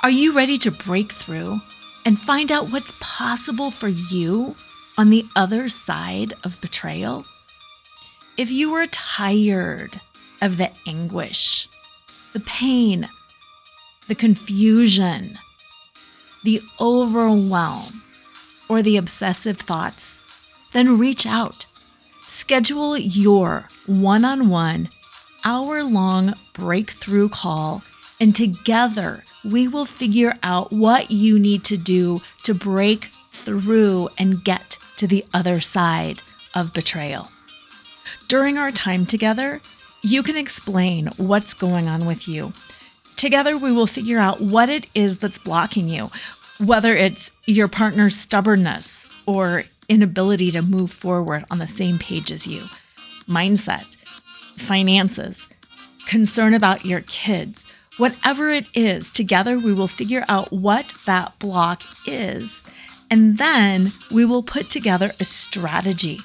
Are you ready to break through and find out what's possible for you on the other side of betrayal? If you are tired of the anguish, the pain, the confusion, the overwhelm, or the obsessive thoughts, then reach out. Schedule your one on one, hour long breakthrough call, and together we will figure out what you need to do to break through and get to the other side of betrayal. During our time together, you can explain what's going on with you. Together, we will figure out what it is that's blocking you, whether it's your partner's stubbornness or inability to move forward on the same page as you, mindset, finances, concern about your kids, whatever it is, together we will figure out what that block is. And then we will put together a strategy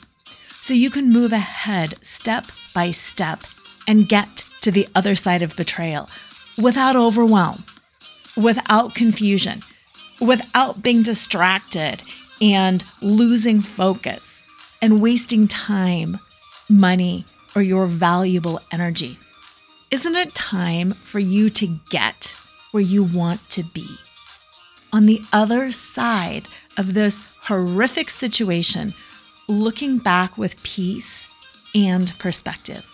so you can move ahead step by step and get to the other side of betrayal without overwhelm, without confusion, without being distracted and losing focus and wasting time, money, or your valuable energy. Isn't it time for you to get where you want to be? On the other side of this horrific situation, looking back with peace and perspective.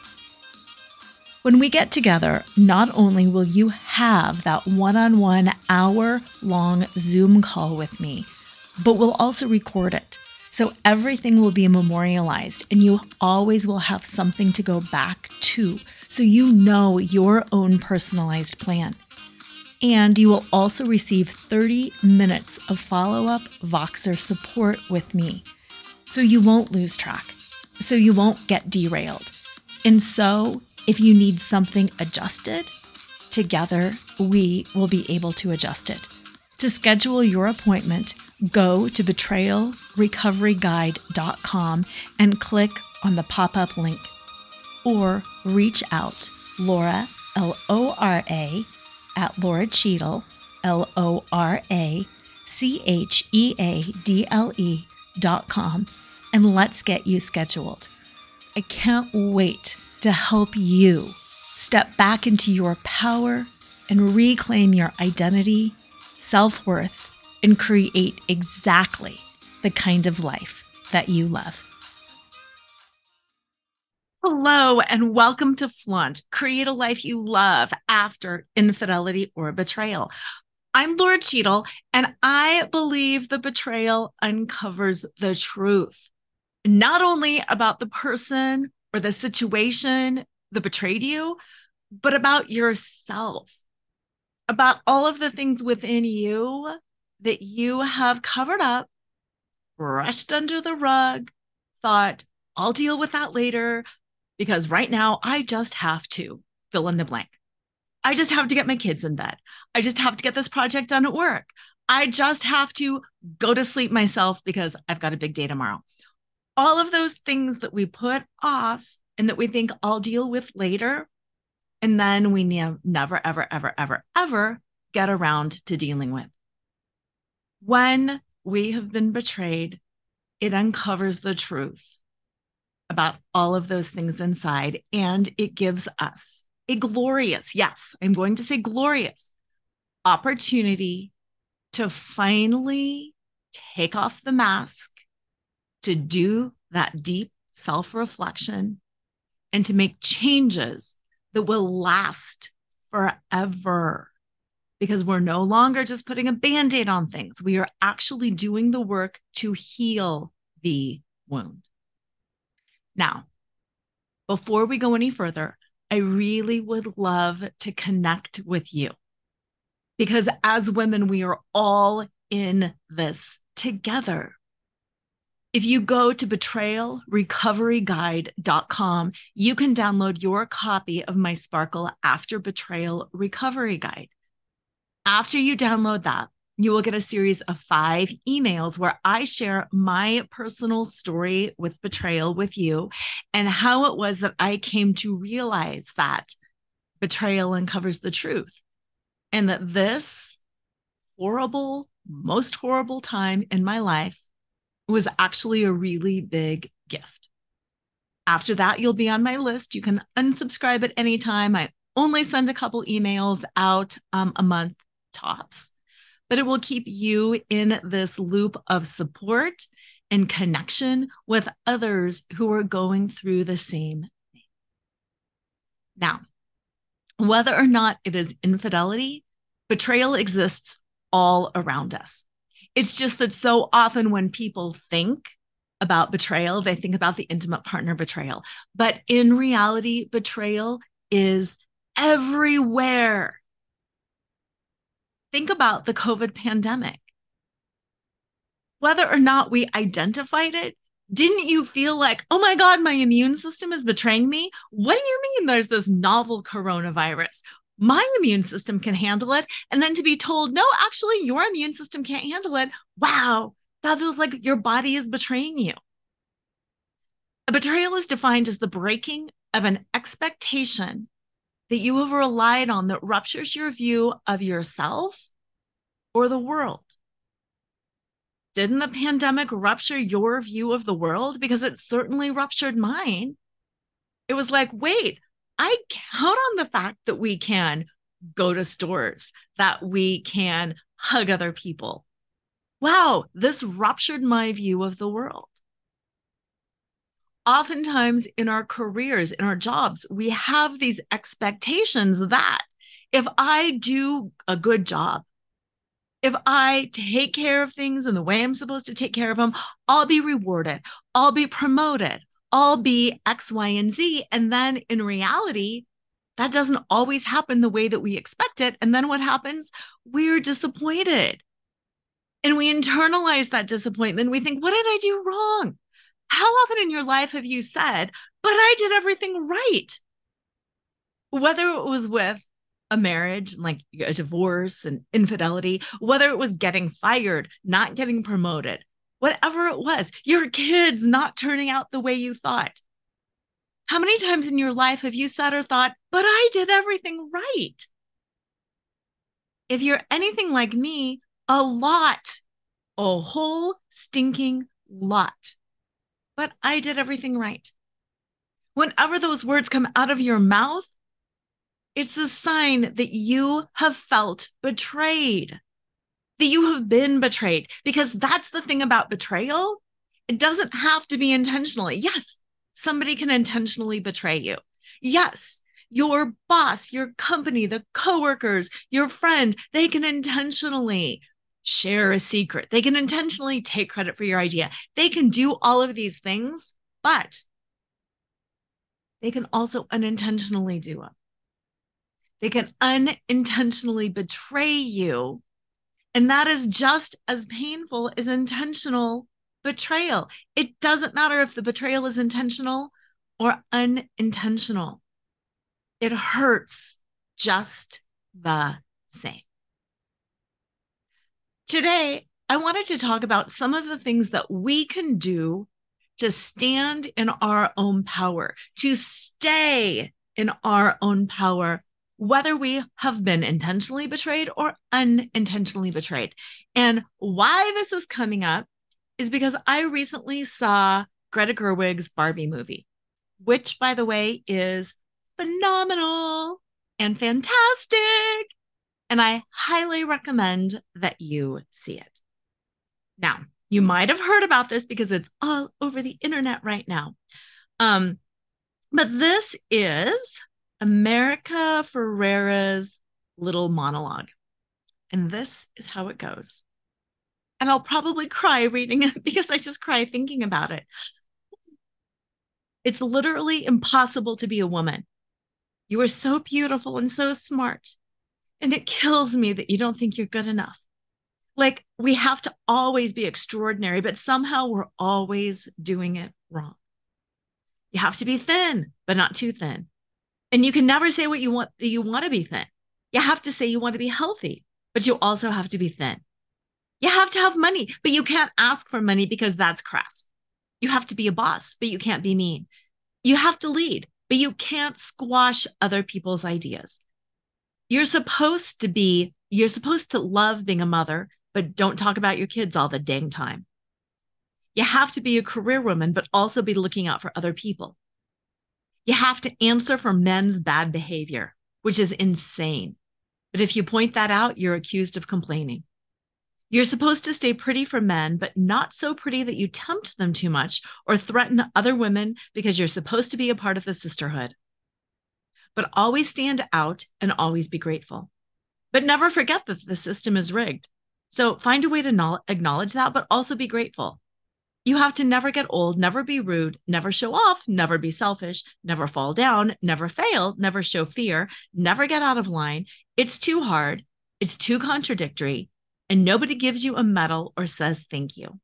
When we get together, not only will you have that one on one hour long Zoom call with me, but we'll also record it. So everything will be memorialized and you always will have something to go back to so you know your own personalized plan. And you will also receive 30 minutes of follow up Voxer support with me so you won't lose track, so you won't get derailed. And so if you need something adjusted, together we will be able to adjust it. To schedule your appointment, go to betrayalrecoveryguide.com and click on the pop up link. Or reach out, Laura, L O R A, at Laura Cheadle, L O R A C H E A D L E dot com, and let's get you scheduled. I can't wait to help you step back into your power and reclaim your identity, self worth, and create exactly the kind of life that you love. Hello, and welcome to Flaunt Create a Life You Love After Infidelity or Betrayal. I'm Laura Cheadle, and I believe the betrayal uncovers the truth, not only about the person or the situation that betrayed you, but about yourself, about all of the things within you that you have covered up, brushed under the rug, thought, I'll deal with that later because right now I just have to fill in the blank. I just have to get my kids in bed. I just have to get this project done at work. I just have to go to sleep myself because I've got a big day tomorrow all of those things that we put off and that we think I'll deal with later. And then we ne- never, ever, ever, ever, ever get around to dealing with. When we have been betrayed, it uncovers the truth about all of those things inside and it gives us a glorious, yes, I'm going to say glorious opportunity to finally take off the mask to do that deep self reflection and to make changes that will last forever because we're no longer just putting a band aid on things. We are actually doing the work to heal the wound. Now, before we go any further, I really would love to connect with you. because as women, we are all in this together. If you go to betrayalrecoveryguide.com, you can download your copy of my Sparkle After Betrayal Recovery Guide. After you download that, you will get a series of five emails where I share my personal story with betrayal with you and how it was that I came to realize that betrayal uncovers the truth and that this horrible, most horrible time in my life was actually a really big gift. After that, you'll be on my list. You can unsubscribe at any time. I only send a couple emails out um, a month tops, but it will keep you in this loop of support and connection with others who are going through the same thing. Now, whether or not it is infidelity, betrayal exists all around us. It's just that so often when people think about betrayal, they think about the intimate partner betrayal. But in reality, betrayal is everywhere. Think about the COVID pandemic. Whether or not we identified it, didn't you feel like, oh my God, my immune system is betraying me? What do you mean there's this novel coronavirus? my immune system can handle it. And then to be told, no, actually, your immune system can't handle it. Wow, that feels like your body is betraying you. A betrayal is defined as the breaking of an expectation that you have relied on that ruptures your view of yourself or the world. Didn't the pandemic rupture your view of the world? Because it certainly ruptured mine. It was like, wait, I count on the fact that we can go to stores, that we can hug other people. Wow, this ruptured my view of the world. Oftentimes in our careers, in our jobs, we have these expectations that if I do a good job, if I take care of things in the way I'm supposed to take care of them, I'll be rewarded, I'll be promoted, I'll be X, Y, and Z. And then in reality, that doesn't always happen the way that we expect it. And then what happens? We're disappointed. And we internalize that disappointment. We think, what did I do wrong? How often in your life have you said, but I did everything right? Whether it was with a marriage, like a divorce and infidelity, whether it was getting fired, not getting promoted, whatever it was, your kids not turning out the way you thought. How many times in your life have you said or thought, but I did everything right? If you're anything like me, a lot, a whole stinking lot. But I did everything right. Whenever those words come out of your mouth, it's a sign that you have felt betrayed that you have been betrayed because that's the thing about betrayal. It doesn't have to be intentionally. Yes, somebody can intentionally betray you. Yes, your boss, your company, the coworkers, your friend, they can intentionally share a secret. They can intentionally take credit for your idea. They can do all of these things, but they can also unintentionally do them. They can unintentionally betray you and that is just as painful as intentional betrayal. It doesn't matter if the betrayal is intentional or unintentional, it hurts just the same. Today, I wanted to talk about some of the things that we can do to stand in our own power, to stay in our own power whether we have been intentionally betrayed or unintentionally betrayed. And why this is coming up is because I recently saw Greta Gerwig's Barbie movie, which, by the way, is phenomenal and fantastic. And I highly recommend that you see it. Now, you might have heard about this because it's all over the internet right now. Um, but this is America Ferrera's little monologue. And this is how it goes. And I'll probably cry reading it because I just cry thinking about it. It's literally impossible to be a woman. You are so beautiful and so smart. And it kills me that you don't think you're good enough. Like we have to always be extraordinary, but somehow we're always doing it wrong. You have to be thin, but not too thin. And you can never say what you want you want to be thin. You have to say you want to be healthy, but you also have to be thin. You have to have money, but you can't ask for money because that's crass. You have to be a boss, but you can't be mean. You have to lead, but you can't squash other people's ideas. You're supposed to be, you're supposed to love being a mother, but don't talk about your kids all the dang time. You have to be a career woman, but also be looking out for other people. You have to answer for men's bad behavior, which is insane. But if you point that out, you're accused of complaining. You're supposed to stay pretty for men, but not so pretty that you tempt them too much or threaten other women because you're supposed to be a part of the sisterhood. But always stand out and always be grateful. But never forget that the system is rigged. So find a way to acknowledge that, but also be grateful. You have to never get old, never be rude, never show off, never be selfish, never fall down, never fail, never show fear, never get out of line. It's too hard. It's too contradictory and nobody gives you a medal or says thank you.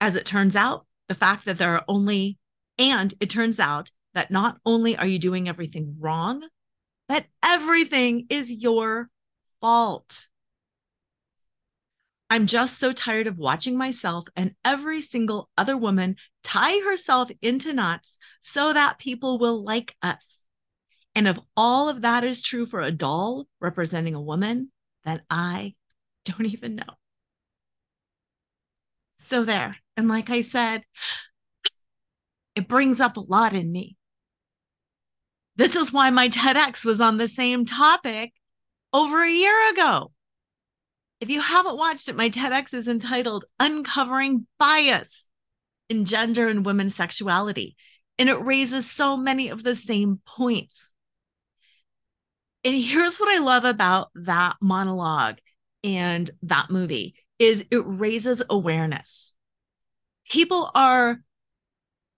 As it turns out, the fact that there are only, and it turns out that not only are you doing everything wrong, but everything is your fault. I'm just so tired of watching myself and every single other woman tie herself into knots so that people will like us. And if all of that is true for a doll representing a woman, then I don't even know. So there. And like I said, it brings up a lot in me. This is why my TEDx was on the same topic over a year ago. If you haven't watched it, my TEDx is entitled Uncovering Bias in Gender and Women's Sexuality. And it raises so many of the same points. And here's what I love about that monologue and that movie is it raises awareness. People are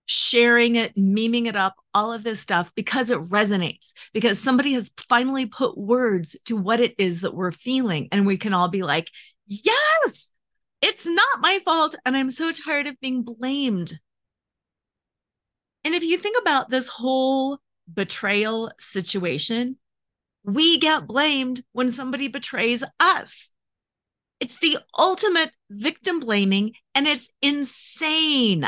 sharing it, memeing it up, all of this stuff because it resonates, because somebody has finally put words to what it is that we're feeling. And we can all be like, yes, it's not my fault. And I'm so tired of being blamed. And if you think about this whole betrayal situation, we get blamed when somebody betrays us. It's the ultimate victim blaming, and it's insane.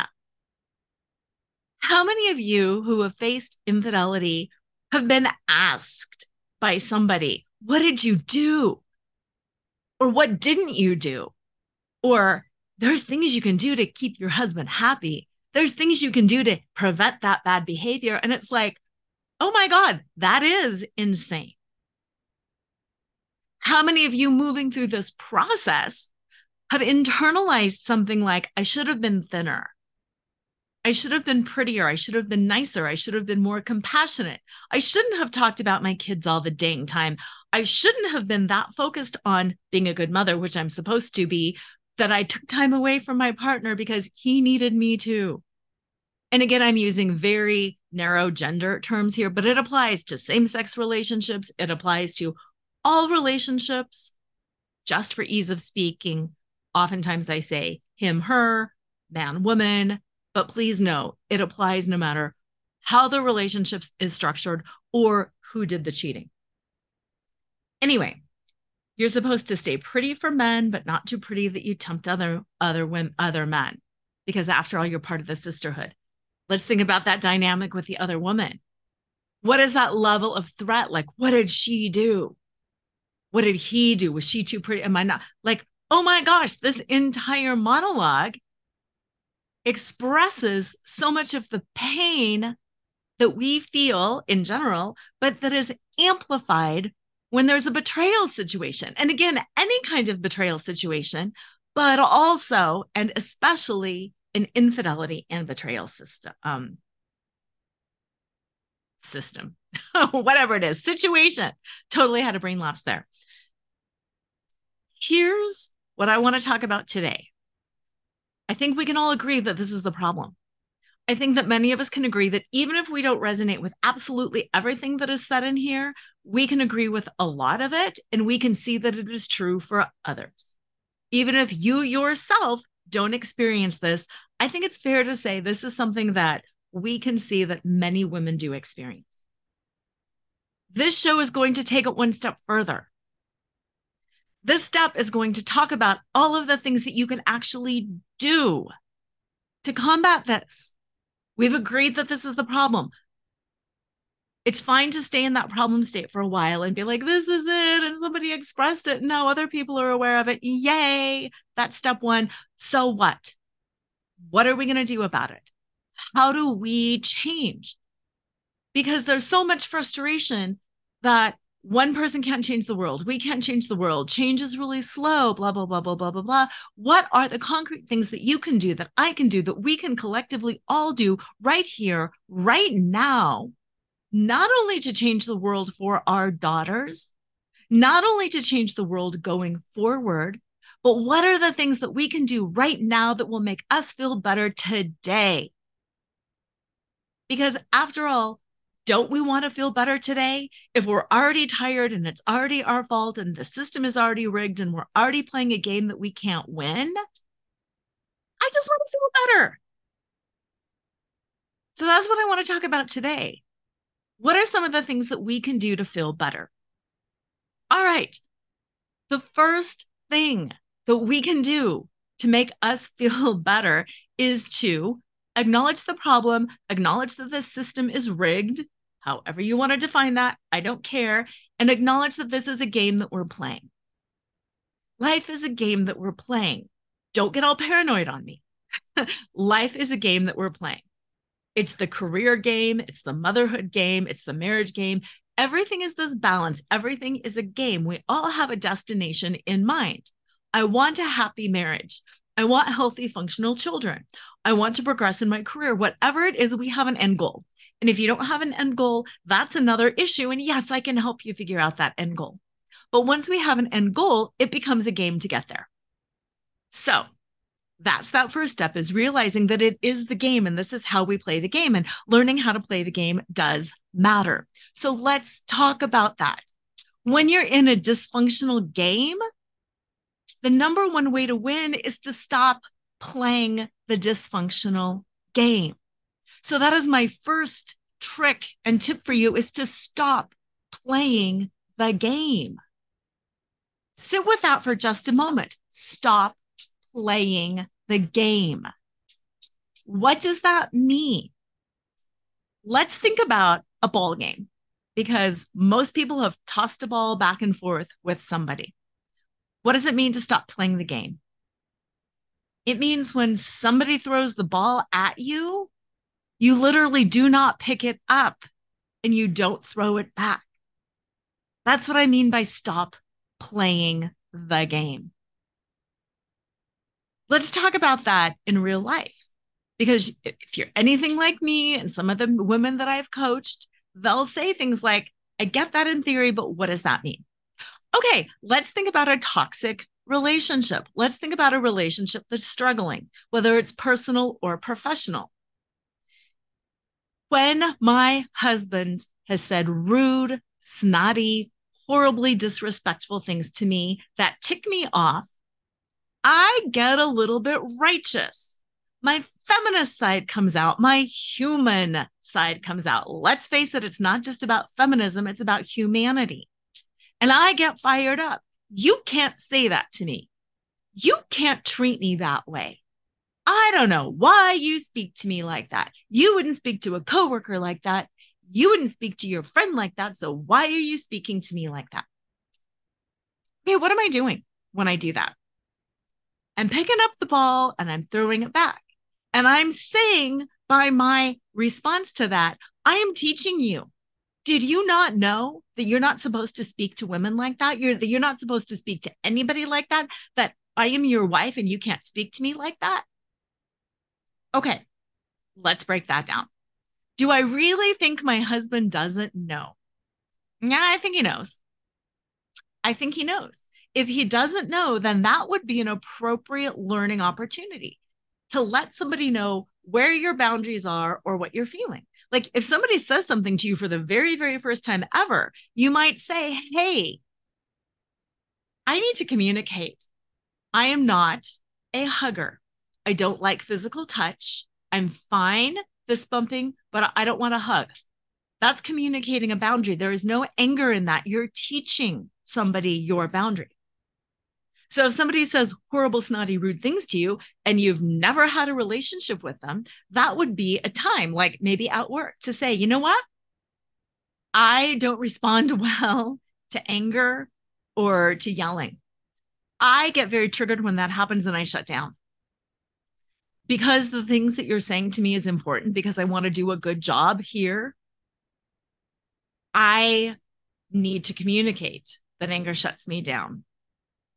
How many of you who have faced infidelity have been asked by somebody, What did you do? Or what didn't you do? Or there's things you can do to keep your husband happy. There's things you can do to prevent that bad behavior. And it's like, oh my God, that is insane. How many of you moving through this process have internalized something like, I should have been thinner? I should have been prettier. I should have been nicer. I should have been more compassionate. I shouldn't have talked about my kids all the dang time. I shouldn't have been that focused on being a good mother, which I'm supposed to be, that I took time away from my partner because he needed me too. And again, I'm using very narrow gender terms here, but it applies to same sex relationships. It applies to all relationships, just for ease of speaking, oftentimes I say him, her, man, woman, but please know it applies no matter how the relationship is structured or who did the cheating. Anyway, you're supposed to stay pretty for men, but not too pretty that you tempt other other women, other men, because after all, you're part of the sisterhood. Let's think about that dynamic with the other woman. What is that level of threat? Like, what did she do? What did he do? Was she too pretty? Am I not? Like, oh my gosh, this entire monologue expresses so much of the pain that we feel in general, but that is amplified when there's a betrayal situation. And again, any kind of betrayal situation, but also and especially an infidelity and betrayal system. Um, system, whatever it is, situation. Totally had a brain lapse there. Here's what I want to talk about today. I think we can all agree that this is the problem. I think that many of us can agree that even if we don't resonate with absolutely everything that is said in here, we can agree with a lot of it and we can see that it is true for others. Even if you yourself don't experience this, I think it's fair to say this is something that we can see that many women do experience. This show is going to take it one step further. This step is going to talk about all of the things that you can actually do to combat this. We've agreed that this is the problem. It's fine to stay in that problem state for a while and be like, this is it. And somebody expressed it. No, other people are aware of it. Yay. That's step one. So what? What are we going to do about it? How do we change? Because there's so much frustration that one person can't change the world. We can't change the world. Change is really slow, blah, blah, blah, blah, blah, blah, blah. What are the concrete things that you can do, that I can do, that we can collectively all do right here, right now, not only to change the world for our daughters, not only to change the world going forward, but what are the things that we can do right now that will make us feel better today? Because after all, don't we want to feel better today? If we're already tired and it's already our fault and the system is already rigged and we're already playing a game that we can't win, I just want to feel better. So that's what I want to talk about today. What are some of the things that we can do to feel better? All right. The first thing that we can do to make us feel better is to acknowledge the problem, acknowledge that this system is rigged, however you want to define that, I don't care, and acknowledge that this is a game that we're playing. Life is a game that we're playing. Don't get all paranoid on me. Life is a game that we're playing. It's the career game, it's the motherhood game, it's the marriage game. Everything is this balance. Everything is a game. We all have a destination in mind. I want a happy marriage. I want healthy, functional children. I want to progress in my career. Whatever it is, we have an end goal. And if you don't have an end goal, that's another issue. And yes, I can help you figure out that end goal. But once we have an end goal, it becomes a game to get there. So that's that first step is realizing that it is the game and this is how we play the game. And learning how to play the game does matter. So let's talk about that. When you're in a dysfunctional game, the number one way to win is to stop playing the dysfunctional game. So that is my first trick and tip for you is to stop playing the game. Sit with that for just a moment. Stop playing the game. What does that mean? Let's think about a ball game because most people have tossed a ball back and forth with somebody. What does it mean to stop playing the game? It means when somebody throws the ball at you, you literally do not pick it up and you don't throw it back. That's what I mean by stop playing the game. Let's talk about that in real life. Because if you're anything like me and some of the women that I've coached, they'll say things like, I get that in theory, but what does that mean? Okay, let's think about a toxic relationship. Let's think about a relationship that's struggling, whether it's personal or professional. When my husband has said rude, snotty, horribly disrespectful things to me that tick me off, I get a little bit righteous. My feminist side comes out, my human side comes out. Let's face it, it's not just about feminism, it's about humanity. And I get fired up. You can't say that to me. You can't treat me that way. I don't know why you speak to me like that. You wouldn't speak to a coworker like that. You wouldn't speak to your friend like that. So why are you speaking to me like that? Okay, what am I doing when I do that? I'm picking up the ball and I'm throwing it back. And I'm saying by my response to that, I am teaching you. Did you not know that you're not supposed to speak to women like that? You're that you're not supposed to speak to anybody like that, that I am your wife and you can't speak to me like that? Okay, let's break that down. Do I really think my husband doesn't know? Yeah, I think he knows. I think he knows. If he doesn't know, then that would be an appropriate learning opportunity to let somebody know where your boundaries are or what you're feeling. Like if somebody says something to you for the very, very first time ever, you might say, Hey, I need to communicate. I am not a hugger. I don't like physical touch. I'm fine fist bumping, but I don't want to hug. That's communicating a boundary. There is no anger in that. You're teaching somebody your boundary. So if somebody says horrible, snotty, rude things to you and you've never had a relationship with them, that would be a time, like maybe at work, to say, you know what? I don't respond well to anger or to yelling. I get very triggered when that happens and I shut down. Because the things that you're saying to me is important because I want to do a good job here. I need to communicate that anger shuts me down.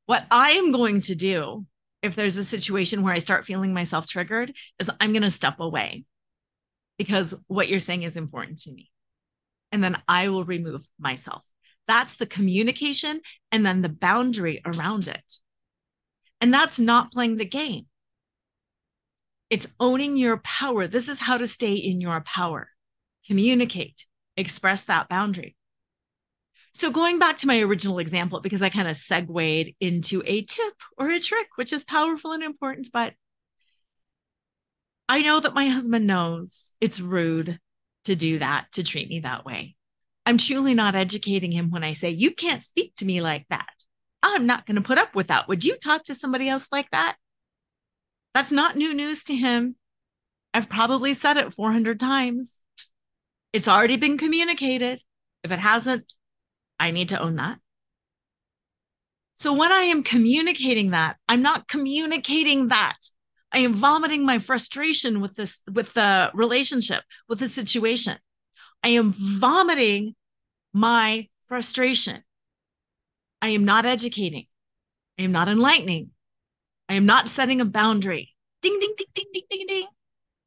What I am going to do if there's a situation where I start feeling myself triggered is I'm going to step away because what you're saying is important to me. And then I will remove myself. That's the communication and then the boundary around it. And that's not playing the game. It's owning your power. This is how to stay in your power. Communicate, express that boundary. So, going back to my original example, because I kind of segued into a tip or a trick, which is powerful and important, but I know that my husband knows it's rude to do that, to treat me that way. I'm truly not educating him when I say, You can't speak to me like that. I'm not going to put up with that. Would you talk to somebody else like that? That's not new news to him. I've probably said it 400 times. It's already been communicated. If it hasn't, I need to own that. So when I am communicating that, I'm not communicating that. I am vomiting my frustration with this, with the relationship, with the situation. I am vomiting my frustration. I am not educating. I am not enlightening. I am not setting a boundary. Ding, ding, ding, ding, ding, ding, ding.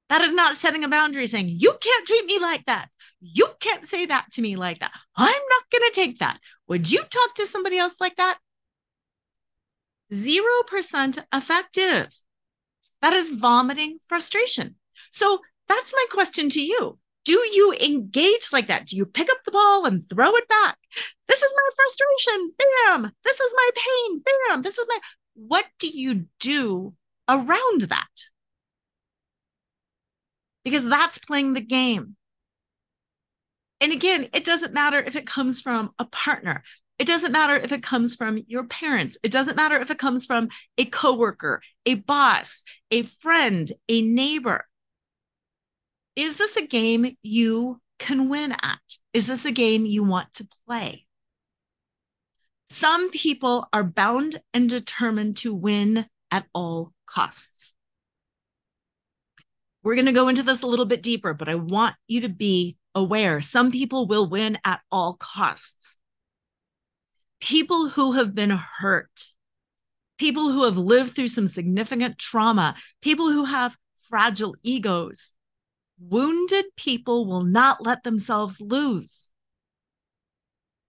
That is not setting a boundary saying, you can't treat me like that. You can't say that to me like that. I'm not going to take that. Would you talk to somebody else like that? 0% effective. That is vomiting frustration. So that's my question to you. Do you engage like that? Do you pick up the ball and throw it back? This is my frustration. Bam. This is my pain. Bam. This is my. What do you do around that? Because that's playing the game. And again, it doesn't matter if it comes from a partner. It doesn't matter if it comes from your parents. It doesn't matter if it comes from a coworker, a boss, a friend, a neighbor. Is this a game you can win at? Is this a game you want to play? Some people are bound and determined to win at all costs. We're going to go into this a little bit deeper, but I want you to be aware some people will win at all costs. People who have been hurt, people who have lived through some significant trauma, people who have fragile egos, wounded people will not let themselves lose.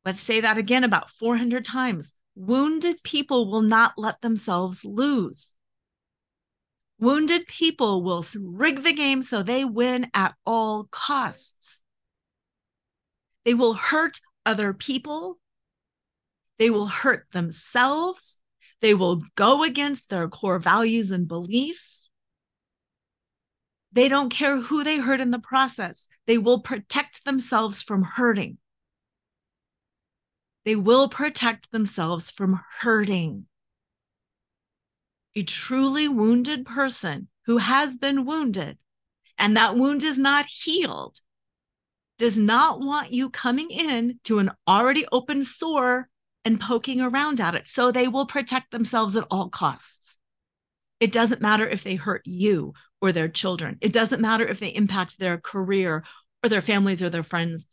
Let's say that again about 400 times. Wounded people will not let themselves lose. Wounded people will rig the game so they win at all costs. They will hurt other people. They will hurt themselves. They will go against their core values and beliefs. They don't care who they hurt in the process. They will protect themselves from hurting. They will protect themselves from hurting. A truly wounded person who has been wounded and that wound is not healed does not want you coming in to an already open sore and poking around at it. So they will protect themselves at all costs. It doesn't matter if they hurt you or their children. It doesn't matter if they impact their career or their families or their friends.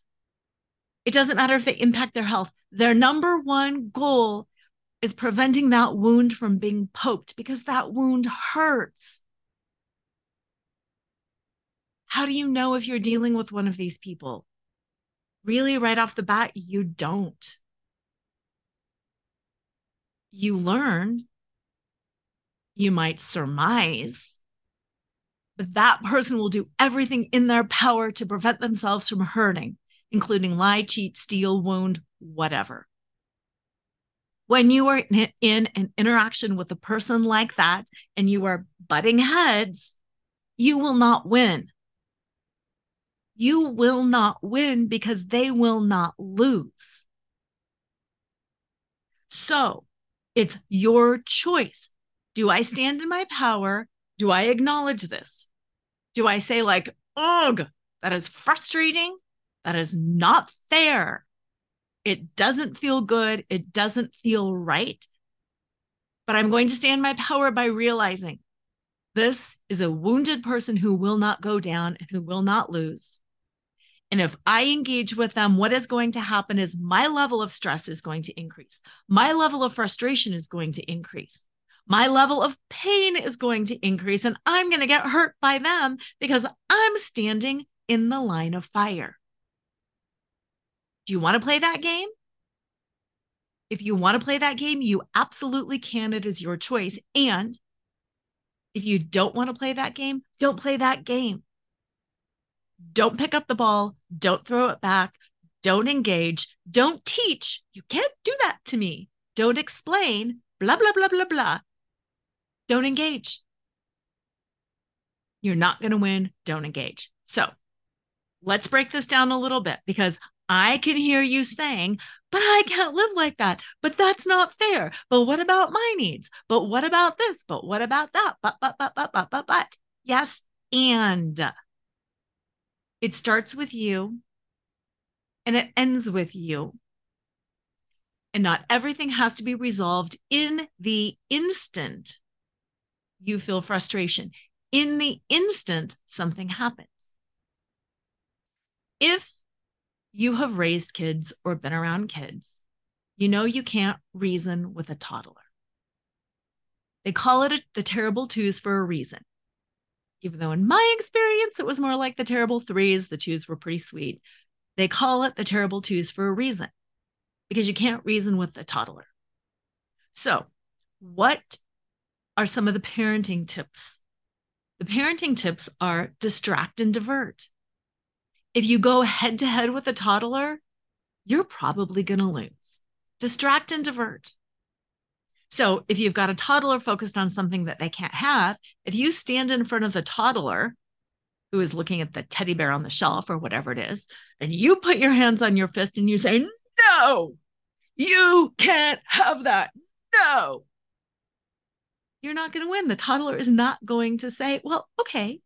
It doesn't matter if they impact their health. Their number one goal is preventing that wound from being poked because that wound hurts. How do you know if you're dealing with one of these people? Really, right off the bat, you don't. You learn, you might surmise, But that person will do everything in their power to prevent themselves from hurting, including lie, cheat, steal, wound, whatever. When you are in an interaction with a person like that and you are butting heads, you will not win. You will not win because they will not lose. So it's your choice. Do I stand in my power? Do I acknowledge this? Do I say, like, ugh, that is frustrating? That is not fair. It doesn't feel good. It doesn't feel right. But I'm going to stand my power by realizing this is a wounded person who will not go down and who will not lose. And if I engage with them, what is going to happen is my level of stress is going to increase. My level of frustration is going to increase. My level of pain is going to increase, and I'm going to get hurt by them because I'm standing in the line of fire. Do you want to play that game? If you want to play that game, you absolutely can. It is your choice. And if you don't want to play that game, don't play that game. Don't pick up the ball. Don't throw it back. Don't engage. Don't teach. You can't do that to me. Don't explain. Blah, blah, blah, blah, blah. Don't engage. You're not going to win. Don't engage. So let's break this down a little bit because I can hear you saying, but I can't live like that. But that's not fair. But what about my needs? But what about this? But what about that? But, but, but, but, but, but, but. Yes. And it starts with you and it ends with you. And not everything has to be resolved in the instant you feel frustration. In the instant something happens. If you have raised kids or been around kids, you know you can't reason with a toddler. They call it a, the terrible twos for a reason. Even though, in my experience, it was more like the terrible threes, the twos were pretty sweet. They call it the terrible twos for a reason because you can't reason with a toddler. So, what are some of the parenting tips? The parenting tips are distract and divert if you go head to head with a toddler, you're probably going to lose. Distract and divert. So, if you've got a toddler focused on something that they can't have, if you stand in front of the toddler who is looking at the teddy bear on the shelf or whatever it is, and you put your hands on your fist and you say, No, you can't have that. No. You're not going to win. The toddler is not going to say, Well, okay.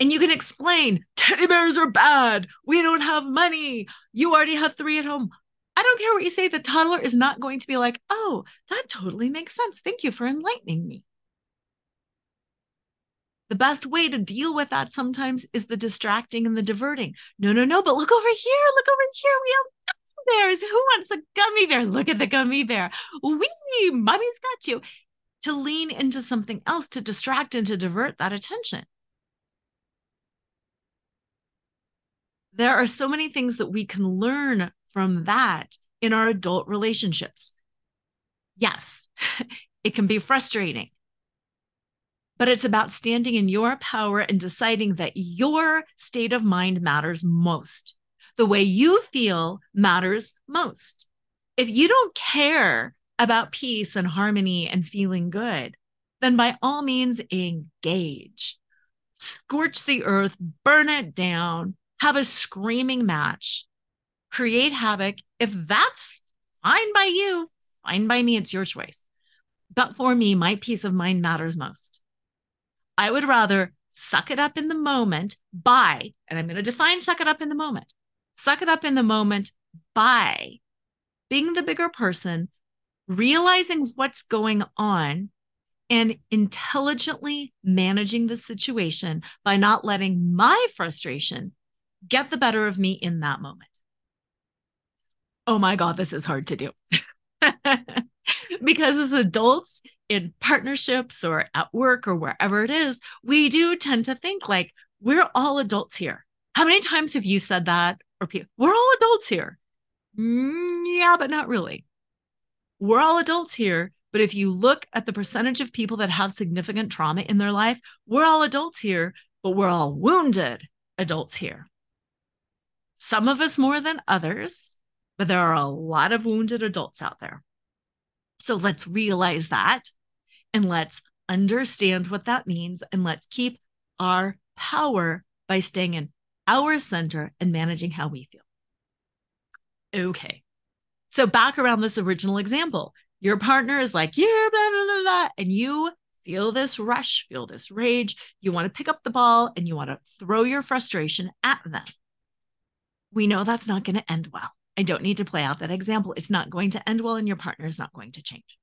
And you can explain teddy bears are bad. We don't have money. You already have three at home. I don't care what you say. The toddler is not going to be like, oh, that totally makes sense. Thank you for enlightening me. The best way to deal with that sometimes is the distracting and the diverting. No, no, no, but look over here. Look over here. We have gummy bears. Who wants a gummy bear? Look at the gummy bear. Wee, mommy's got you. To lean into something else, to distract and to divert that attention. There are so many things that we can learn from that in our adult relationships. Yes, it can be frustrating, but it's about standing in your power and deciding that your state of mind matters most. The way you feel matters most. If you don't care about peace and harmony and feeling good, then by all means engage. Scorch the earth, burn it down, have a screaming match, create havoc. If that's fine by you, fine by me, it's your choice. But for me, my peace of mind matters most. I would rather suck it up in the moment by, and I'm going to define suck it up in the moment, suck it up in the moment by being the bigger person, realizing what's going on, and intelligently managing the situation by not letting my frustration get the better of me in that moment. Oh my God, this is hard to do. because as adults in partnerships or at work or wherever it is, we do tend to think like we're all adults here. How many times have you said that? Or we're all adults here. Mm, yeah, but not really. We're all adults here, But if you look at the percentage of people that have significant trauma in their life, we're all adults here, but we're all wounded adults here. Some of us more than others, but there are a lot of wounded adults out there. So let's realize that and let's understand what that means and let's keep our power by staying in our center and managing how we feel. Okay. So back around this original example, your partner is like, yeah, blah, blah, blah, blah, and you feel this rush, feel this rage. You want to pick up the ball and you want to throw your frustration at them. We know that's not going to end well. I don't need to play out that example. It's not going to end well, and your partner is not going to change.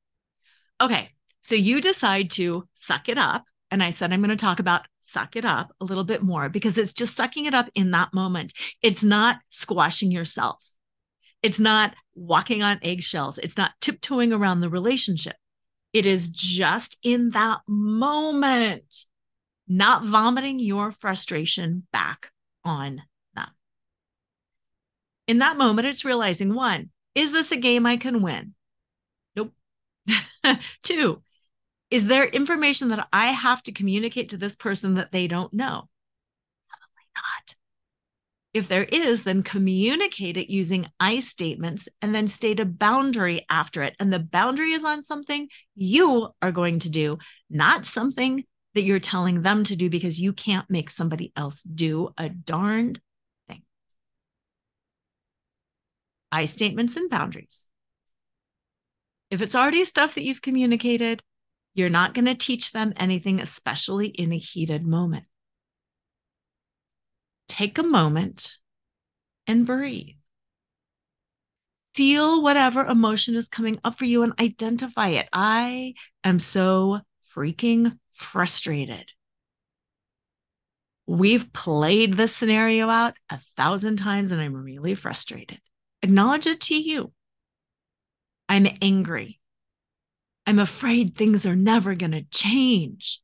Okay. So you decide to suck it up. And I said, I'm going to talk about suck it up a little bit more because it's just sucking it up in that moment. It's not squashing yourself. It's not walking on eggshells. It's not tiptoeing around the relationship. It is just in that moment, not vomiting your frustration back on. In that moment, it's realizing one, is this a game I can win? Nope. Two, is there information that I have to communicate to this person that they don't know? Probably not. If there is, then communicate it using I statements and then state a boundary after it. And the boundary is on something you are going to do, not something that you're telling them to do because you can't make somebody else do a darned thing. I statements and boundaries. If it's already stuff that you've communicated, you're not going to teach them anything, especially in a heated moment. Take a moment and breathe. Feel whatever emotion is coming up for you and identify it. I am so freaking frustrated. We've played this scenario out a thousand times and I'm really frustrated. Acknowledge it to you. I'm angry. I'm afraid things are never going to change.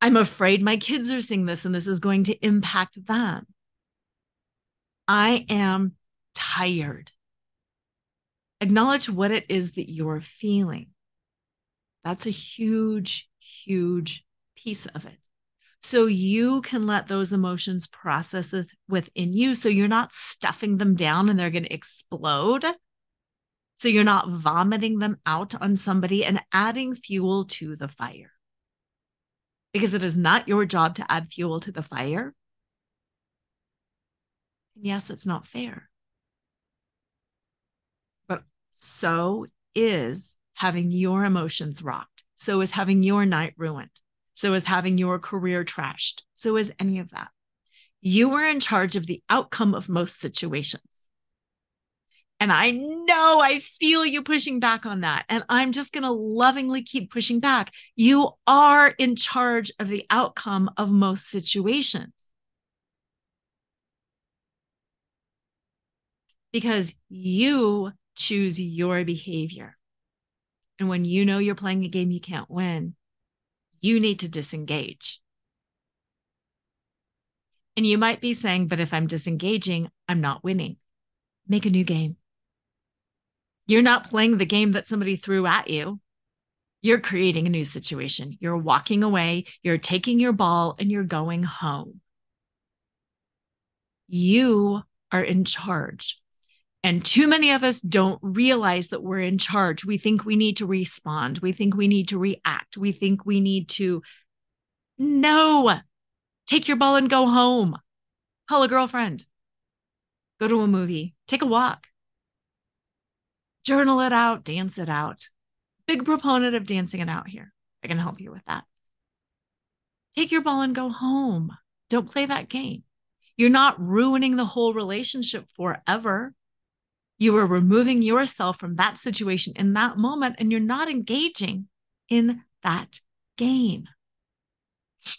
I'm afraid my kids are seeing this and this is going to impact them. I am tired. Acknowledge what it is that you're feeling. That's a huge, huge piece of it. So you can let those emotions process within you. So you're not stuffing them down and they're going to explode so you're not vomiting them out on somebody and adding fuel to the fire. Because it is not your job to add fuel to the fire. And yes, it's not fair. But so is having your emotions rocked. So is having your night ruined. So is having your career trashed. So is any of that. You are in charge of the outcome of most situations. And I know I feel you pushing back on that. And I'm just going to lovingly keep pushing back. You are in charge of the outcome of most situations. Because you choose your behavior. And when you know you're playing a game you can't win, you need to disengage. And you might be saying, but if I'm disengaging, I'm not winning. Make a new game. You're not playing the game that somebody threw at you. You're creating a new situation. You're walking away, you're taking your ball, and you're going home. You are in charge. And too many of us don't realize that we're in charge. We think we need to respond. We think we need to react. We think we need to. No, take your ball and go home. Call a girlfriend. Go to a movie. Take a walk journal it out, dance it out. Big proponent of dancing it out here. I can help you with that. Take your ball and go home. Don't play that game. You're not ruining the whole relationship forever. You are removing yourself from that situation in that moment, and you're not engaging in that game. I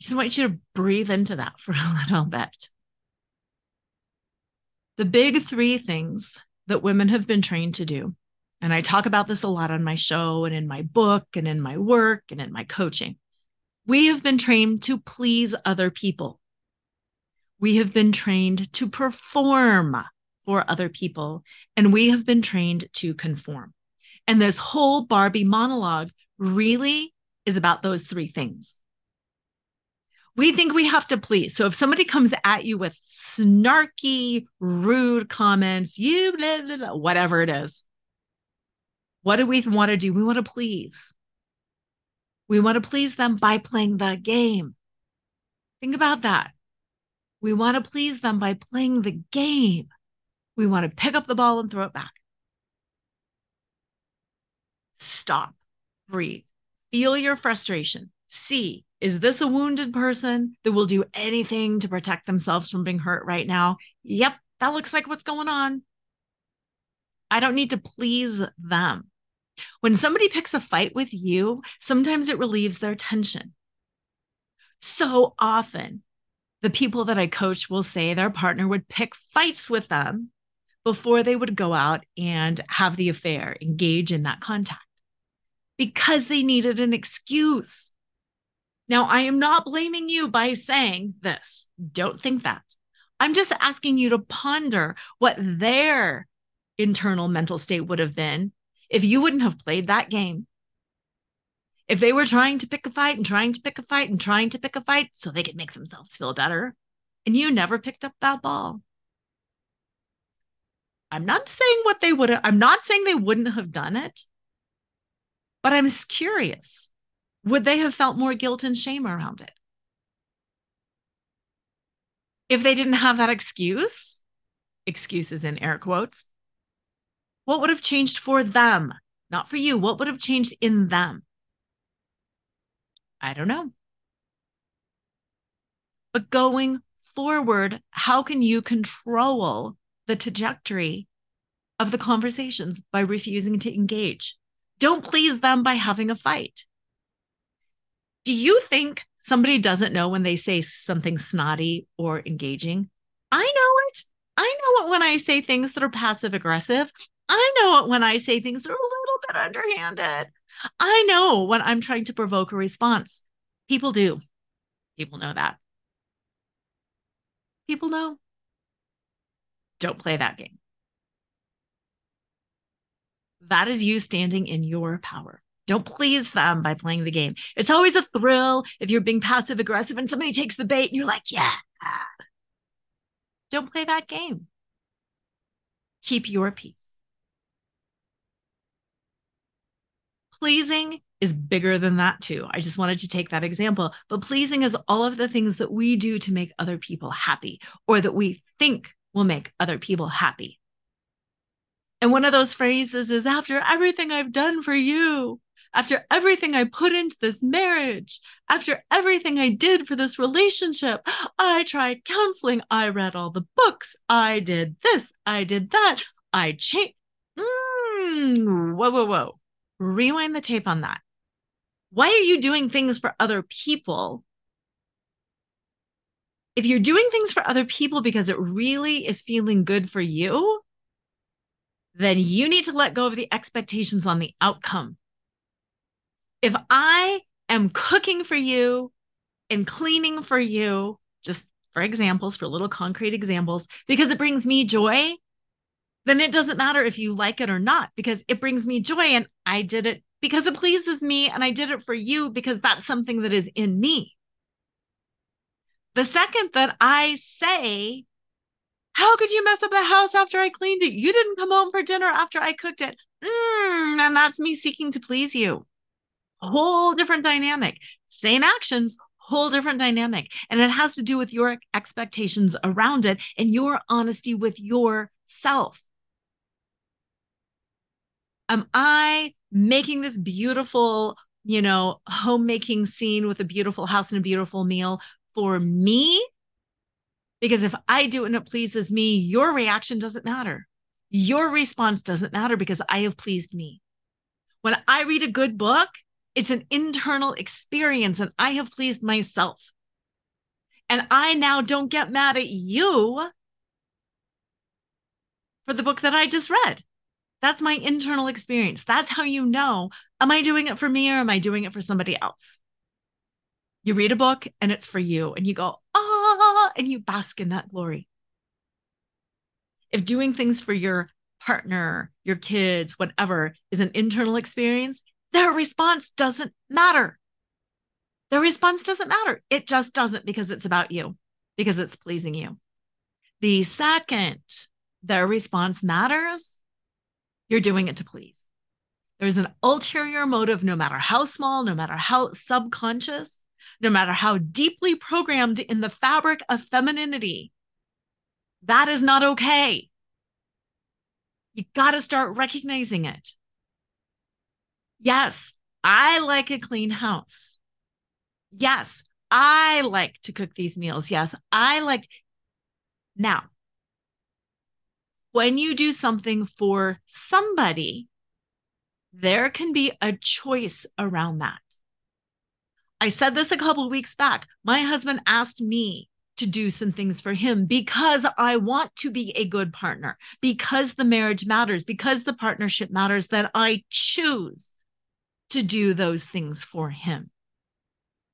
just want you to breathe into that for a little bit. The big three things that women have been trained to do. And I talk about this a lot on my show and in my book and in my work and in my coaching. We have been trained to please other people. We have been trained to perform for other people, and we have been trained to conform. And this whole Barbie monologue really is about those three things. We think we have to please. So if somebody comes at you with snarky, rude comments, you, blah, blah, blah, whatever it is, what do we want to do? We want to please. We want to please them by playing the game. Think about that. We want to please them by playing the game. We want to pick up the ball and throw it back. Stop, breathe, feel your frustration. See, is this a wounded person that will do anything to protect themselves from being hurt right now? Yep, that looks like what's going on. I don't need to please them. When somebody picks a fight with you, sometimes it relieves their tension. So often, the people that I coach will say their partner would pick fights with them before they would go out and have the affair, engage in that contact, because they needed an excuse. Now, I am not blaming you by saying this. Don't think that. I'm just asking you to ponder what their internal mental state would have been if you wouldn't have played that game. If they were trying to pick a fight and trying to pick a fight and trying to pick a fight so they could make themselves feel better, and you never picked up that ball. I'm not saying what they would I'm not saying they wouldn't have done it, but I'm curious. Would they have felt more guilt and shame around it? If they didn't have that excuse, excuses in air quotes, what would have changed for them? Not for you. What would have changed in them? I don't know. But going forward, how can you control the trajectory of the conversations by refusing to engage? Don't please them by having a fight. Do you think somebody doesn't know when they say something snotty or engaging? I know it. I know it when I say things that are passive aggressive. I know it when I say things that are a little bit underhanded. I know when I'm trying to provoke a response. People do. People know that. People know. Don't play that game. That is you standing in your power. Don't please them by playing the game. It's always a thrill if you're being passive aggressive and somebody takes the bait and you're like, yeah. Don't play that game. Keep your peace. Pleasing is bigger than that, too. I just wanted to take that example. But pleasing is all of the things that we do to make other people happy or that we think will make other people happy. And one of those phrases is after everything I've done for you, after everything I put into this marriage, after everything I did for this relationship, I tried counseling, I read all the books, I did this, I did that, I changed. Mm, whoa, whoa, whoa. Rewind the tape on that. Why are you doing things for other people? If you're doing things for other people because it really is feeling good for you, then you need to let go of the expectations on the outcome if I am cooking for you and cleaning for you, just for examples, for little concrete examples, because it brings me joy, then it doesn't matter if you like it or not, because it brings me joy and I did it because it pleases me and I did it for you because that's something that is in me. The second that I say, How could you mess up the house after I cleaned it? You didn't come home for dinner after I cooked it. Mm, and that's me seeking to please you whole different dynamic. Same actions, whole different dynamic. And it has to do with your expectations around it and your honesty with yourself. Am I making this beautiful, you know, homemaking scene with a beautiful house and a beautiful meal for me? Because if I do it and it pleases me, your reaction doesn't matter. Your response doesn't matter because I have pleased me. When I read a good book, it's an internal experience, and I have pleased myself. And I now don't get mad at you for the book that I just read. That's my internal experience. That's how you know am I doing it for me or am I doing it for somebody else? You read a book and it's for you, and you go, ah, and you bask in that glory. If doing things for your partner, your kids, whatever is an internal experience, their response doesn't matter. Their response doesn't matter. It just doesn't because it's about you, because it's pleasing you. The second their response matters, you're doing it to please. There's an ulterior motive, no matter how small, no matter how subconscious, no matter how deeply programmed in the fabric of femininity. That is not okay. You got to start recognizing it. Yes, I like a clean house. Yes, I like to cook these meals. Yes, I like. Now, when you do something for somebody, there can be a choice around that. I said this a couple weeks back. My husband asked me to do some things for him because I want to be a good partner, because the marriage matters, because the partnership matters, that I choose to do those things for him.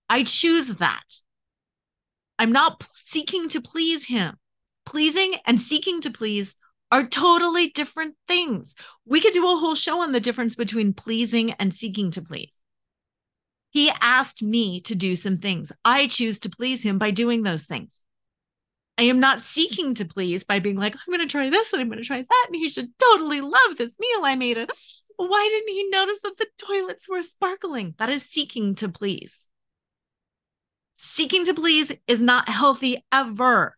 I choose that. I'm not seeking to please him. Pleasing and seeking to please are totally different things. We could do a whole show on the difference between pleasing and seeking to please. He asked me to do some things. I choose to please him by doing those things. I am not seeking to please by being like, I'm going to try this and I'm going to try that. And he should totally love this meal I made. It. Why didn't he notice that the toilets were sparkling? That is seeking to please. Seeking to please is not healthy ever.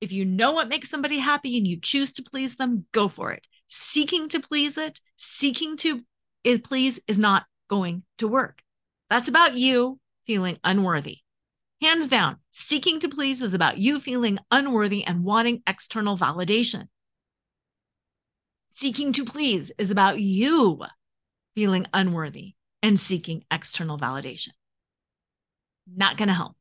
If you know what makes somebody happy and you choose to please them, go for it. Seeking to please it, seeking to is please is not going to work. That's about you feeling unworthy. Hands down, seeking to please is about you feeling unworthy and wanting external validation. Seeking to please is about you feeling unworthy and seeking external validation. Not going to help.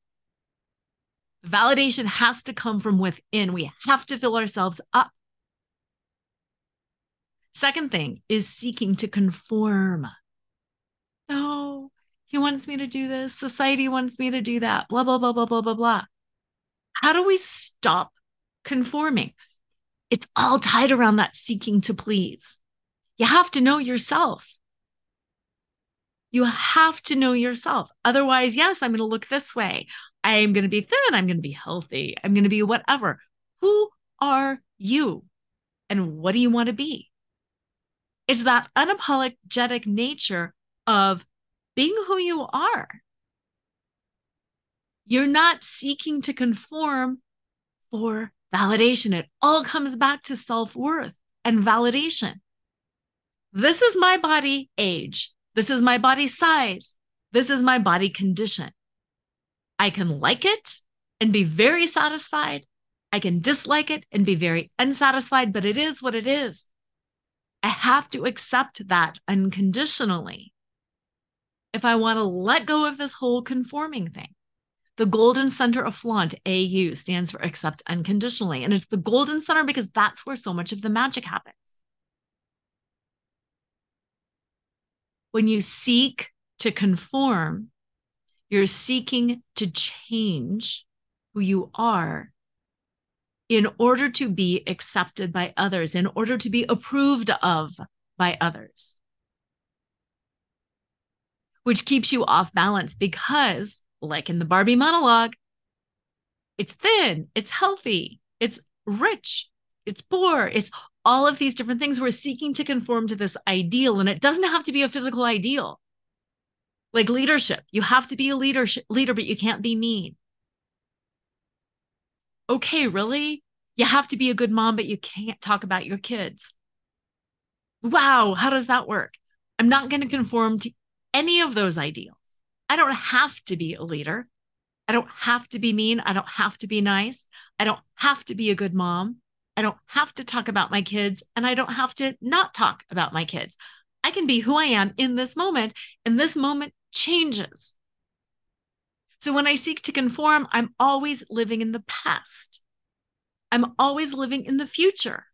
Validation has to come from within. We have to fill ourselves up. Second thing is seeking to conform. No, he wants me to do this. Society wants me to do that. Blah, blah, blah, blah, blah, blah, blah. How do we stop conforming? It's all tied around that seeking to please. You have to know yourself. You have to know yourself. Otherwise, yes, I'm going to look this way. I am going to be thin. I'm going to be healthy. I'm going to be whatever. Who are you? And what do you want to be? It's that unapologetic nature of being who you are. You're not seeking to conform for validation. It all comes back to self worth and validation. This is my body age. This is my body size. This is my body condition. I can like it and be very satisfied. I can dislike it and be very unsatisfied, but it is what it is. I have to accept that unconditionally if I want to let go of this whole conforming thing. The Golden Center of Flaunt, AU, stands for accept unconditionally. And it's the Golden Center because that's where so much of the magic happens. When you seek to conform, you're seeking to change who you are in order to be accepted by others, in order to be approved of by others which keeps you off balance because, like in the Barbie monologue, it's thin, it's healthy, it's rich, it's poor, it's all of these different things. We're seeking to conform to this ideal, and it doesn't have to be a physical ideal. Like leadership, you have to be a leadership leader, but you can't be mean. Okay, really? You have to be a good mom, but you can't talk about your kids. Wow, how does that work? I'm not going to conform to any of those ideals. I don't have to be a leader. I don't have to be mean. I don't have to be nice. I don't have to be a good mom. I don't have to talk about my kids and I don't have to not talk about my kids. I can be who I am in this moment, and this moment changes. So when I seek to conform, I'm always living in the past. I'm always living in the future.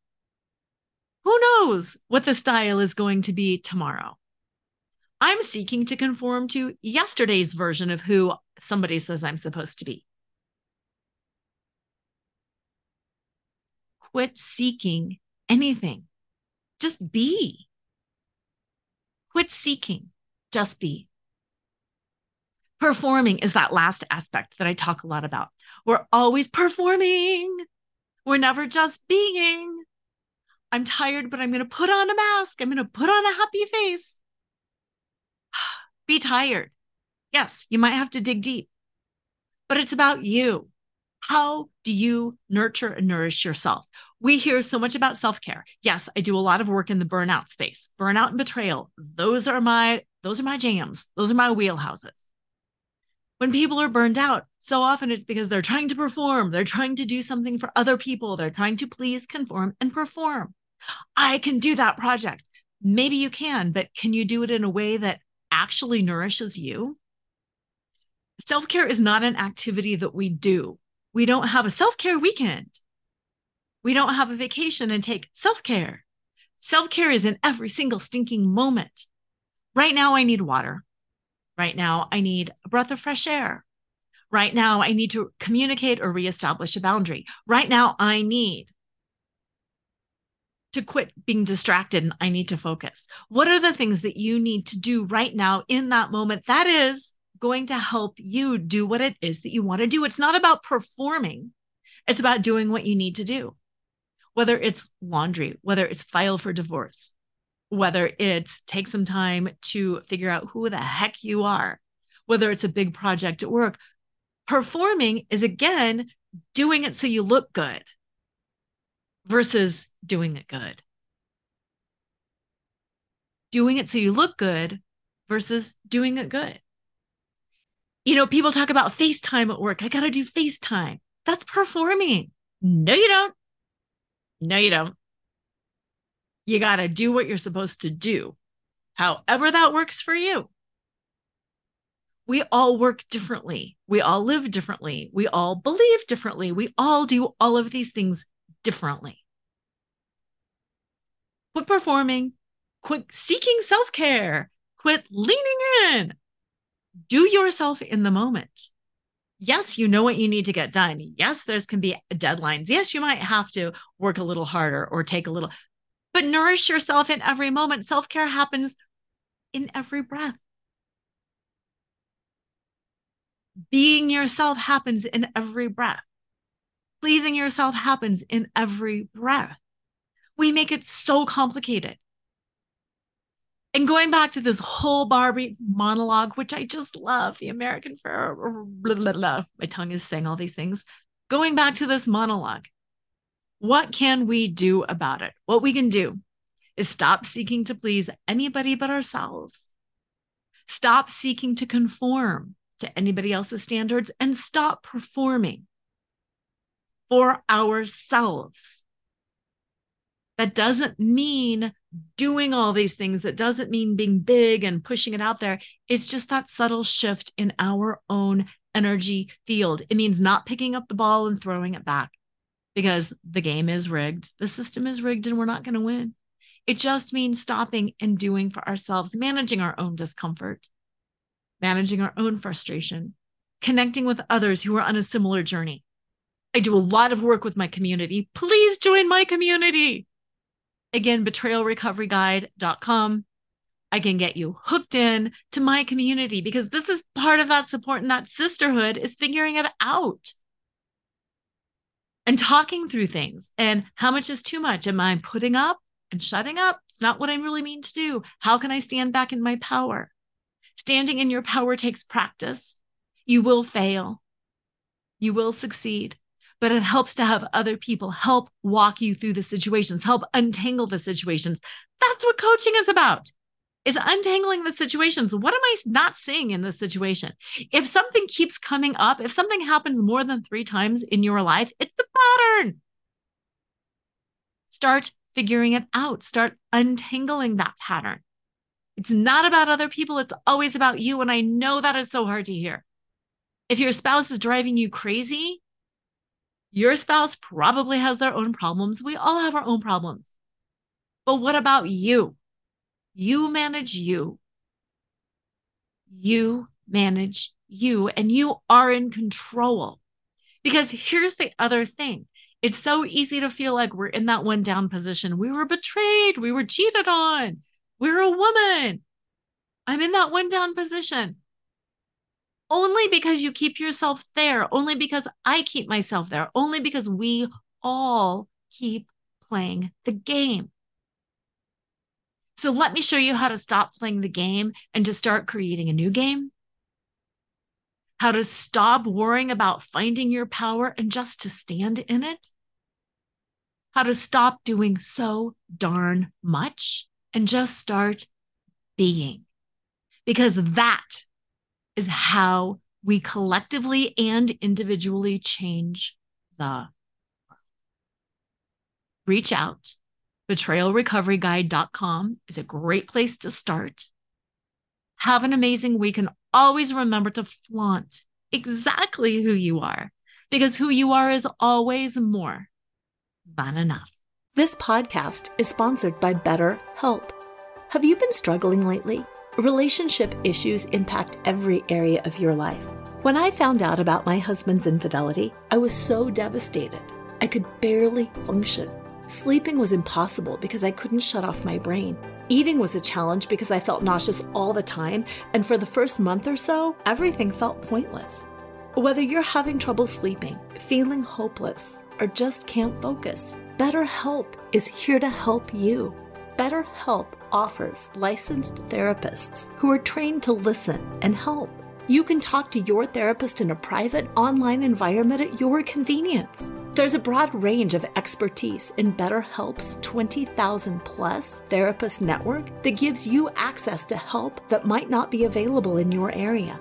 Who knows what the style is going to be tomorrow? I'm seeking to conform to yesterday's version of who somebody says I'm supposed to be. Quit seeking anything. Just be. Quit seeking, just be. Performing is that last aspect that I talk a lot about. We're always performing, we're never just being. I'm tired, but I'm going to put on a mask. I'm going to put on a happy face. Be tired. Yes, you might have to dig deep, but it's about you. How do you nurture and nourish yourself? We hear so much about self-care. Yes, I do a lot of work in the burnout space. Burnout and betrayal. Those are my those are my jams. Those are my wheelhouses. When people are burned out, so often it's because they're trying to perform, they're trying to do something for other people, they're trying to please, conform and perform. I can do that project. Maybe you can, but can you do it in a way that actually nourishes you? Self care is not an activity that we do. We don't have a self care weekend. We don't have a vacation and take self care. Self care is in every single stinking moment. Right now, I need water. Right now, I need a breath of fresh air. Right now, I need to communicate or reestablish a boundary. Right now, I need to quit being distracted and I need to focus. What are the things that you need to do right now in that moment that is going to help you do what it is that you want to do? It's not about performing, it's about doing what you need to do. Whether it's laundry, whether it's file for divorce, whether it's take some time to figure out who the heck you are, whether it's a big project at work, performing is again doing it so you look good versus doing it good. Doing it so you look good versus doing it good. You know, people talk about FaceTime at work. I got to do FaceTime. That's performing. No, you don't. No, you don't. You got to do what you're supposed to do, however that works for you. We all work differently. We all live differently. We all believe differently. We all do all of these things differently. Quit performing, quit seeking self care, quit leaning in. Do yourself in the moment. Yes, you know what you need to get done. Yes, there's can be deadlines. Yes, you might have to work a little harder or take a little, but nourish yourself in every moment. Self care happens in every breath. Being yourself happens in every breath. Pleasing yourself happens in every breath. We make it so complicated. And going back to this whole Barbie monologue, which I just love, the American Pharaoh, blah, blah, blah. my tongue is saying all these things. Going back to this monologue, what can we do about it? What we can do is stop seeking to please anybody but ourselves. Stop seeking to conform to anybody else's standards and stop performing for ourselves. That doesn't mean doing all these things. That doesn't mean being big and pushing it out there. It's just that subtle shift in our own energy field. It means not picking up the ball and throwing it back because the game is rigged. The system is rigged and we're not going to win. It just means stopping and doing for ourselves, managing our own discomfort, managing our own frustration, connecting with others who are on a similar journey. I do a lot of work with my community. Please join my community. Again, betrayalrecoveryguide.com. I can get you hooked in to my community because this is part of that support and that sisterhood is figuring it out and talking through things and how much is too much. Am I putting up and shutting up? It's not what I really mean to do. How can I stand back in my power? Standing in your power takes practice. You will fail. You will succeed but it helps to have other people help walk you through the situations, help untangle the situations. That's what coaching is about. Is untangling the situations. What am I not seeing in this situation? If something keeps coming up, if something happens more than three times in your life, it's the pattern. Start figuring it out. Start untangling that pattern. It's not about other people, it's always about you. And I know that is so hard to hear. If your spouse is driving you crazy, your spouse probably has their own problems. We all have our own problems. But what about you? You manage you. You manage you, and you are in control. Because here's the other thing It's so easy to feel like we're in that one down position. We were betrayed. We were cheated on. We're a woman. I'm in that one down position. Only because you keep yourself there, only because I keep myself there, only because we all keep playing the game. So let me show you how to stop playing the game and to start creating a new game. How to stop worrying about finding your power and just to stand in it. How to stop doing so darn much and just start being. Because that is how we collectively and individually change the world. Reach out. BetrayalRecoveryGuide.com is a great place to start. Have an amazing week and always remember to flaunt exactly who you are because who you are is always more than enough. This podcast is sponsored by BetterHelp. Have you been struggling lately? Relationship issues impact every area of your life. When I found out about my husband's infidelity, I was so devastated. I could barely function. Sleeping was impossible because I couldn't shut off my brain. Eating was a challenge because I felt nauseous all the time, and for the first month or so, everything felt pointless. Whether you're having trouble sleeping, feeling hopeless, or just can't focus, BetterHelp is here to help you. BetterHelp offers licensed therapists who are trained to listen and help. You can talk to your therapist in a private online environment at your convenience. There's a broad range of expertise in BetterHelp's 20,000 plus therapist network that gives you access to help that might not be available in your area.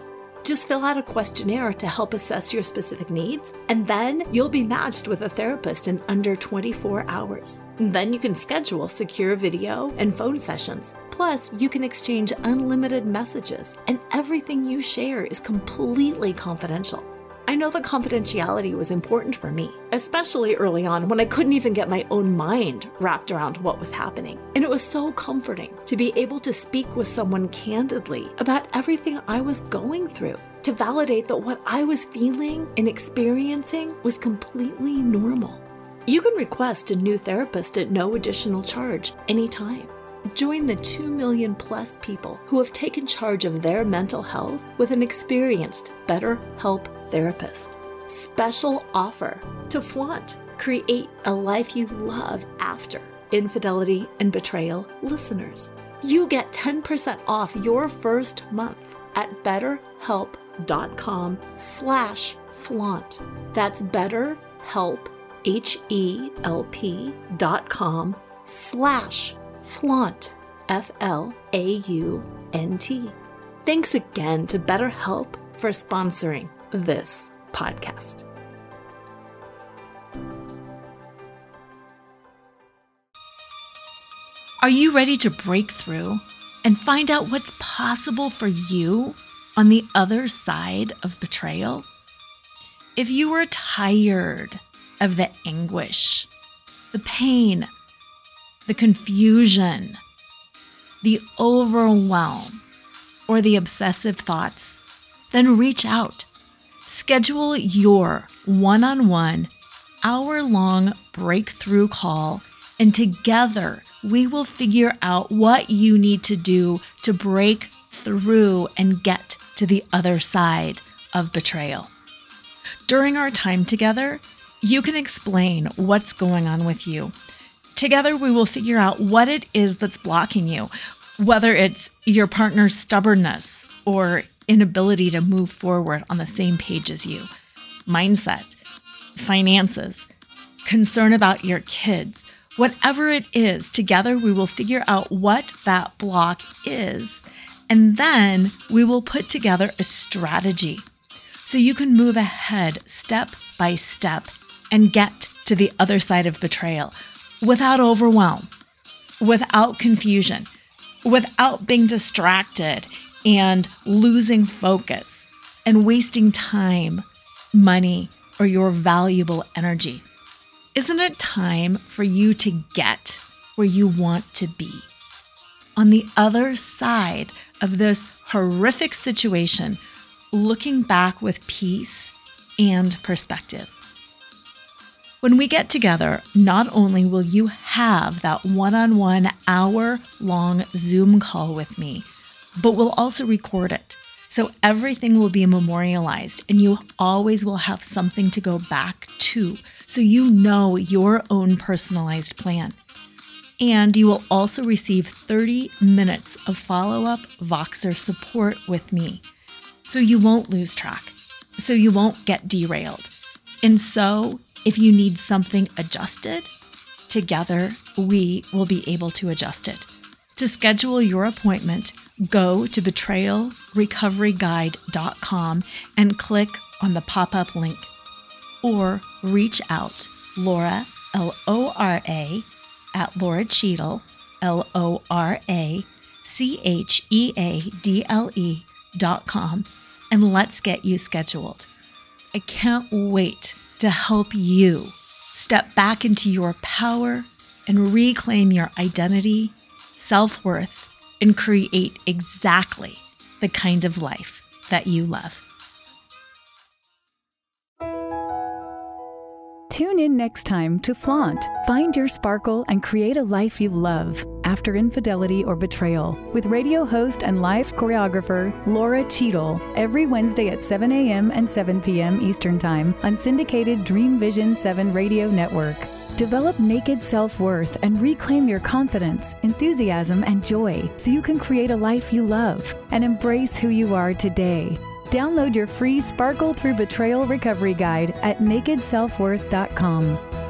Just fill out a questionnaire to help assess your specific needs, and then you'll be matched with a therapist in under 24 hours. Then you can schedule secure video and phone sessions. Plus, you can exchange unlimited messages, and everything you share is completely confidential. I know that confidentiality was important for me, especially early on when I couldn't even get my own mind wrapped around what was happening. And it was so comforting to be able to speak with someone candidly about everything I was going through, to validate that what I was feeling and experiencing was completely normal. You can request a new therapist at no additional charge anytime. Join the 2 million plus people who have taken charge of their mental health with an experienced BetterHelp therapist. Special offer to flaunt, create a life you love after infidelity and betrayal listeners. You get 10% off your first month at betterhelp.com slash flaunt. That's betterhelp, H-E-L-P dot com slash flaunt, F L A U N T. Thanks again to BetterHelp for sponsoring this podcast. Are you ready to break through and find out what's possible for you on the other side of betrayal? If you are tired of the anguish, the pain, the confusion, the overwhelm, or the obsessive thoughts, then reach out. Schedule your one on one, hour long breakthrough call, and together we will figure out what you need to do to break through and get to the other side of betrayal. During our time together, you can explain what's going on with you Together, we will figure out what it is that's blocking you, whether it's your partner's stubbornness or inability to move forward on the same page as you, mindset, finances, concern about your kids. Whatever it is, together we will figure out what that block is. And then we will put together a strategy so you can move ahead step by step and get to the other side of betrayal without overwhelm, without confusion, without being distracted and losing focus and wasting time, money, or your valuable energy. Isn't it time for you to get where you want to be? On the other side of this horrific situation, looking back with peace and perspective. When we get together, not only will you have that one on one hour long Zoom call with me, but we'll also record it. So everything will be memorialized and you always will have something to go back to so you know your own personalized plan. And you will also receive 30 minutes of follow up Voxer support with me. So you won't lose track, so you won't get derailed. And so, if you need something adjusted, together we will be able to adjust it. To schedule your appointment, go to betrayalrecoveryguide.com and click on the pop up link. Or reach out, Lora, L O R A, at Lora Cheadle, L O R A C H E A D L E dot com, and let's get you scheduled. I can't wait to help you step back into your power and reclaim your identity, self worth, and create exactly the kind of life that you love. Tune in next time to Flaunt. Find your sparkle and create a life you love after infidelity or betrayal with radio host and life choreographer Lora Cheadle every Wednesday at 7 a.m. and 7 p.m. Eastern Time on syndicated Dream Vision 7 radio network. Develop naked self worth and reclaim your confidence, enthusiasm, and joy so you can create a life you love and embrace who you are today. Download your free Sparkle Through Betrayal Recovery Guide at nakedselfworth.com.